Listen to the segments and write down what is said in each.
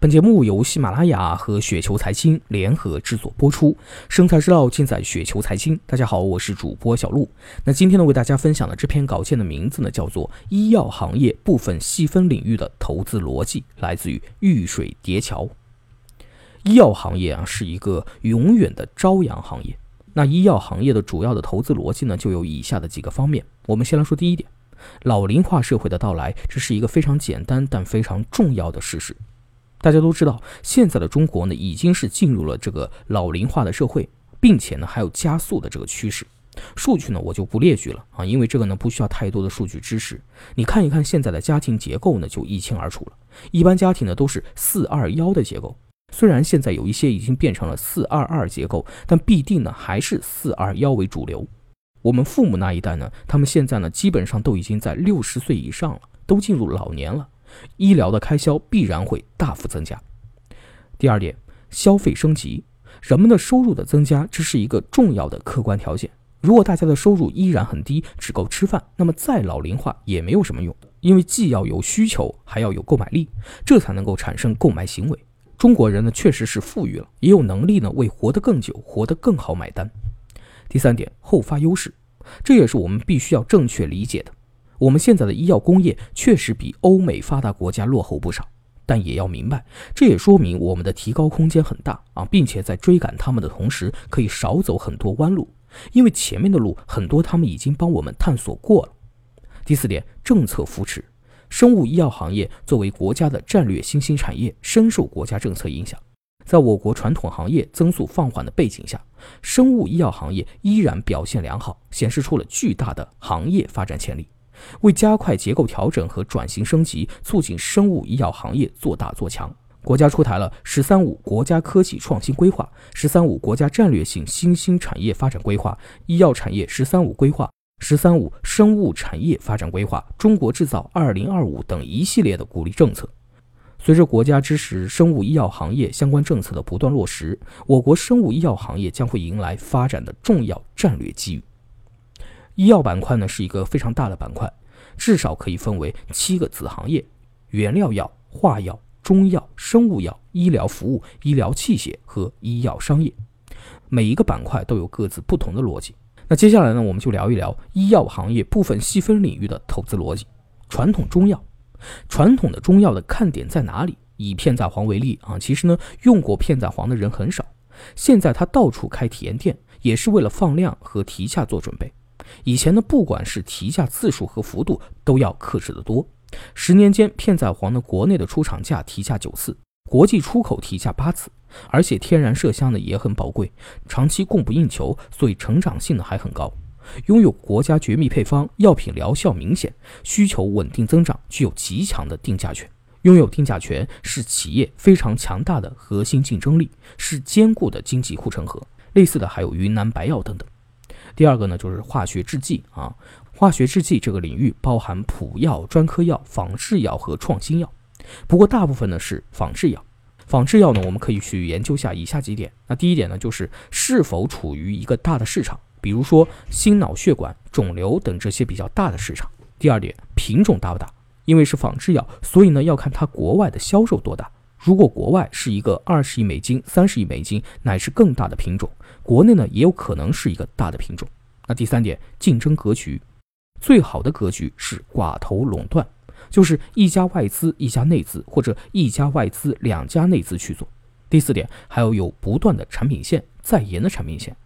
本节目由喜马拉雅和雪球财经联合制作播出，生财之道尽在雪球财经。大家好，我是主播小璐。那今天呢，为大家分享的这篇稿件的名字呢，叫做《医药行业部分细分领域的投资逻辑》，来自于玉水叠桥。医药行业啊，是一个永远的朝阳行业。那医药行业的主要的投资逻辑呢，就有以下的几个方面。我们先来说第一点，老龄化社会的到来，这是一个非常简单但非常重要的事实。大家都知道，现在的中国呢，已经是进入了这个老龄化的社会，并且呢，还有加速的这个趋势。数据呢，我就不列举了啊，因为这个呢，不需要太多的数据知识。你看一看现在的家庭结构呢，就一清二楚了。一般家庭呢，都是四二幺的结构。虽然现在有一些已经变成了四二二结构，但必定呢，还是四二幺为主流。我们父母那一代呢，他们现在呢，基本上都已经在六十岁以上了，都进入老年了。医疗的开销必然会大幅增加。第二点，消费升级，人们的收入的增加，这是一个重要的客观条件。如果大家的收入依然很低，只够吃饭，那么再老龄化也没有什么用，因为既要有需求，还要有购买力，这才能够产生购买行为。中国人呢，确实是富裕了，也有能力呢，为活得更久、活得更好买单。第三点，后发优势，这也是我们必须要正确理解的。我们现在的医药工业确实比欧美发达国家落后不少，但也要明白，这也说明我们的提高空间很大啊，并且在追赶他们的同时，可以少走很多弯路，因为前面的路很多他们已经帮我们探索过了。第四点，政策扶持，生物医药行业作为国家的战略新兴产业，深受国家政策影响。在我国传统行业增速放缓的背景下，生物医药行业依然表现良好，显示出了巨大的行业发展潜力。为加快结构调整和转型升级，促进生物医药行业做大做强，国家出台了“十三五”国家科技创新规划、“十三五”国家战略性新兴产业发展规划、医药产业“十三五”规划、“十三五”生物产业发展规划、中国制造二零二五等一系列的鼓励政策。随着国家支持生物医药行业相关政策的不断落实，我国生物医药行业将会迎来发展的重要战略机遇。医药板块呢是一个非常大的板块，至少可以分为七个子行业：原料药、化药、中药、生物药、医疗服务、医疗器械和医药商业。每一个板块都有各自不同的逻辑。那接下来呢，我们就聊一聊医药行业部分细分领域的投资逻辑。传统中药，传统的中药的看点在哪里？以片仔癀为例啊，其实呢，用过片仔癀的人很少。现在他到处开体验店，也是为了放量和提价做准备。以前呢，不管是提价次数和幅度，都要克制得多。十年间，片仔癀的国内的出厂价提价九次，国际出口提价八次，而且天然麝香呢也很宝贵，长期供不应求，所以成长性呢还很高。拥有国家绝密配方，药品疗效明显，需求稳定增长，具有极强的定价权。拥有定价权是企业非常强大的核心竞争力，是坚固的经济护城河。类似的还有云南白药等等。第二个呢，就是化学制剂啊，化学制剂这个领域包含普药、专科药、仿制药和创新药。不过大部分呢是仿制药。仿制药呢，我们可以去研究下以下几点。那第一点呢，就是是否处于一个大的市场，比如说心脑血管、肿瘤等这些比较大的市场。第二点，品种大不大？因为是仿制药，所以呢要看它国外的销售多大。如果国外是一个二十亿美金、三十亿美金乃至更大的品种，国内呢也有可能是一个大的品种。那第三点，竞争格局，最好的格局是寡头垄断，就是一家外资一家内资，或者一家外资两家内资去做。第四点，还要有不断的产品线，在研的产品线，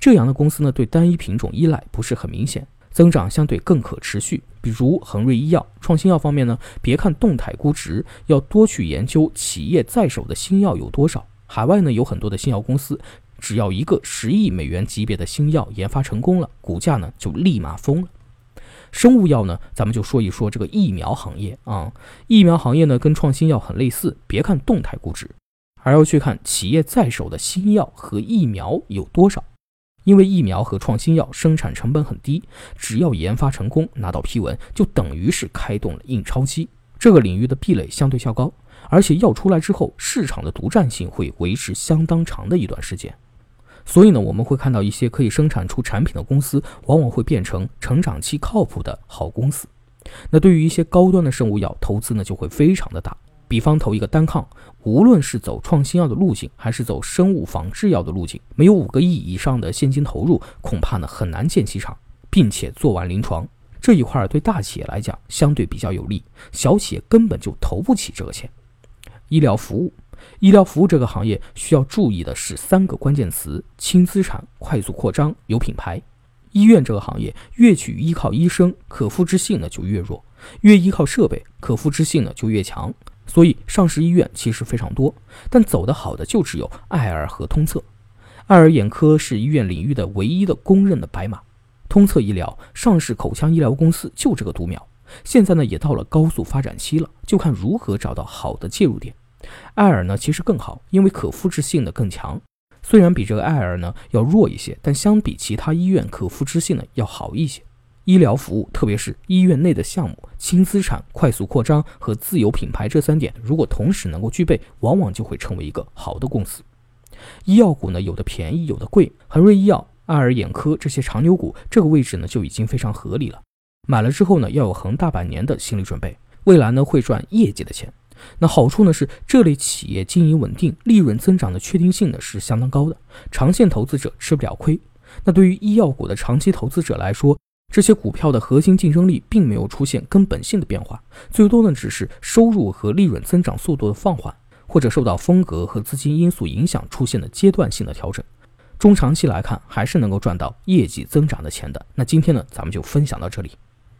这样的公司呢对单一品种依赖不是很明显。增长相对更可持续，比如恒瑞医药创新药方面呢，别看动态估值，要多去研究企业在手的新药有多少。海外呢有很多的新药公司，只要一个十亿美元级别的新药研发成功了，股价呢就立马疯了。生物药呢，咱们就说一说这个疫苗行业啊，疫苗行业呢跟创新药很类似，别看动态估值，而要去看企业在手的新药和疫苗有多少。因为疫苗和创新药生产成本很低，只要研发成功拿到批文，就等于是开动了印钞机。这个领域的壁垒相对较高，而且药出来之后，市场的独占性会维持相当长的一段时间。所以呢，我们会看到一些可以生产出产品的公司，往往会变成成长期靠谱的好公司。那对于一些高端的生物药，投资呢就会非常的大。比方投一个单抗，无论是走创新药的路径，还是走生物仿制药的路径，没有五个亿以上的现金投入，恐怕呢很难建起厂，并且做完临床。这一块对大企业来讲相对比较有利，小企业根本就投不起这个钱。医疗服务，医疗服务这个行业需要注意的是三个关键词：轻资产、快速扩张、有品牌。医院这个行业越去依靠医生，可复制性呢就越弱；越依靠设备，可复制性呢就越强。所以上市医院其实非常多，但走得好的就只有爱尔和通策。爱尔眼科是医院领域的唯一的公认的白马，通策医疗上市口腔医疗公司就这个独苗，现在呢也到了高速发展期了，就看如何找到好的介入点。爱尔呢其实更好，因为可复制性的更强。虽然比这个爱尔呢要弱一些，但相比其他医院可复制性呢要好一些。医疗服务，特别是医院内的项目、轻资产、快速扩张和自有品牌这三点，如果同时能够具备，往往就会成为一个好的公司。医药股呢，有的便宜，有的贵。恒瑞医药、爱尔眼科这些长牛股，这个位置呢就已经非常合理了。买了之后呢，要有恒大半年的心理准备，未来呢会赚业绩的钱。那好处呢是这类企业经营稳定，利润增长的确定性呢是相当高的，长线投资者吃不了亏。那对于医药股的长期投资者来说，这些股票的核心竞争力并没有出现根本性的变化，最多呢只是收入和利润增长速度的放缓，或者受到风格和资金因素影响出现的阶段性的调整。中长期来看，还是能够赚到业绩增长的钱的。那今天呢，咱们就分享到这里。